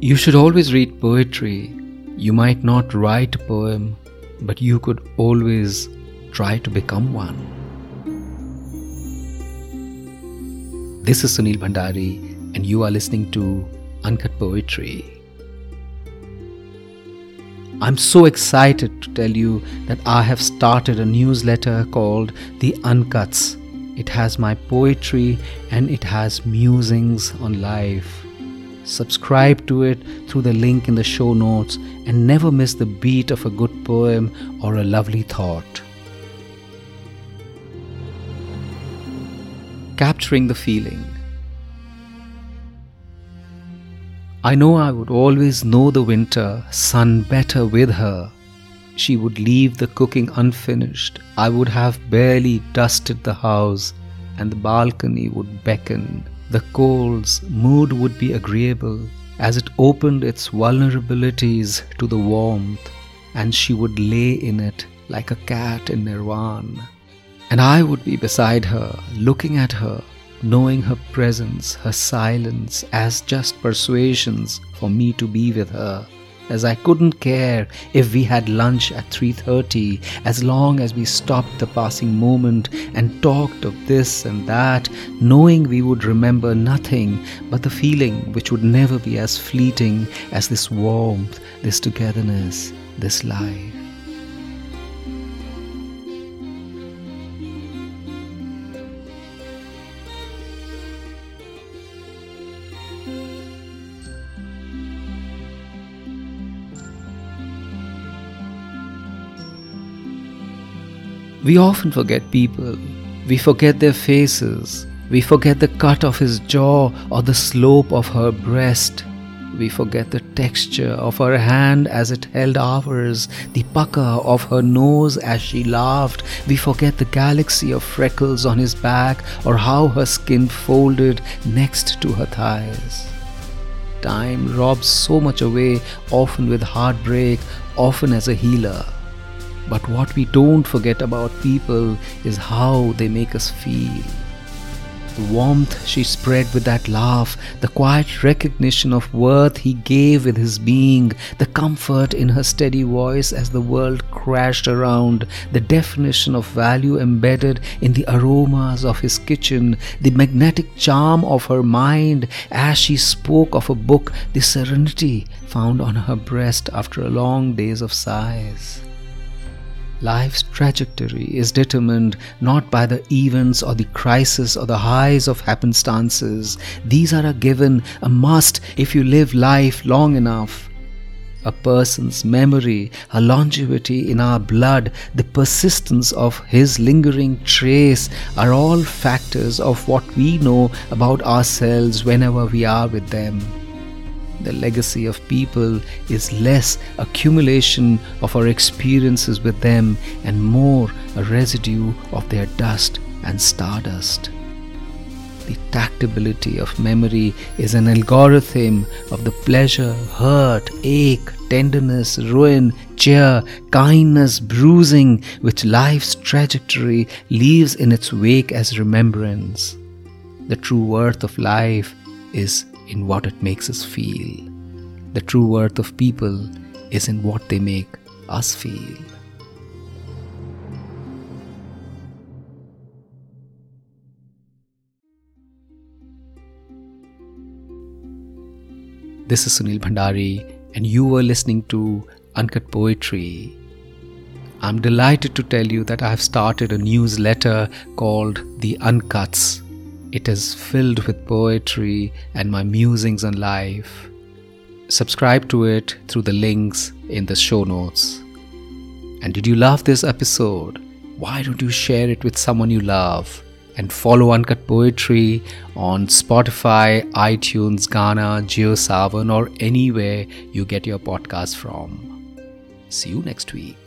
You should always read poetry. You might not write a poem, but you could always try to become one. This is Sunil Bhandari, and you are listening to Uncut Poetry. I'm so excited to tell you that I have started a newsletter called The Uncuts. It has my poetry and it has musings on life. Subscribe to it through the link in the show notes and never miss the beat of a good poem or a lovely thought. Capturing the feeling. I know I would always know the winter sun better with her. She would leave the cooking unfinished. I would have barely dusted the house, and the balcony would beckon. The cold's mood would be agreeable as it opened its vulnerabilities to the warmth, and she would lay in it like a cat in nirvana. And I would be beside her, looking at her, knowing her presence, her silence as just persuasions for me to be with her. As I couldn't care if we had lunch at 3:30 as long as we stopped the passing moment and talked of this and that, knowing we would remember nothing but the feeling which would never be as fleeting as this warmth, this togetherness, this life. We often forget people. We forget their faces. We forget the cut of his jaw or the slope of her breast. We forget the texture of her hand as it held ours, the pucker of her nose as she laughed. We forget the galaxy of freckles on his back or how her skin folded next to her thighs. Time robs so much away, often with heartbreak, often as a healer. But what we don't forget about people is how they make us feel. The warmth she spread with that laugh, the quiet recognition of worth he gave with his being, the comfort in her steady voice as the world crashed around, the definition of value embedded in the aromas of his kitchen, the magnetic charm of her mind as she spoke of a book, the serenity found on her breast after a long days of sighs. Life's trajectory is determined not by the events or the crisis or the highs of happenstances. These are a given, a must if you live life long enough. A person's memory, a longevity in our blood, the persistence of his lingering trace are all factors of what we know about ourselves whenever we are with them. The legacy of people is less accumulation of our experiences with them and more a residue of their dust and stardust. The tactability of memory is an algorithm of the pleasure, hurt, ache, tenderness, ruin, cheer, kindness, bruising, which life's trajectory leaves in its wake as remembrance. The true worth of life is in what it makes us feel. The true worth of people is in what they make us feel. This is Sunil Bhandari, and you were listening to Uncut Poetry. I'm delighted to tell you that I have started a newsletter called The Uncuts it is filled with poetry and my musings on life. Subscribe to it through the links in the show notes. And did you love this episode? Why don't you share it with someone you love? And follow Uncut Poetry on Spotify, iTunes, Gaana, JioSaavn, or anywhere you get your podcast from. See you next week.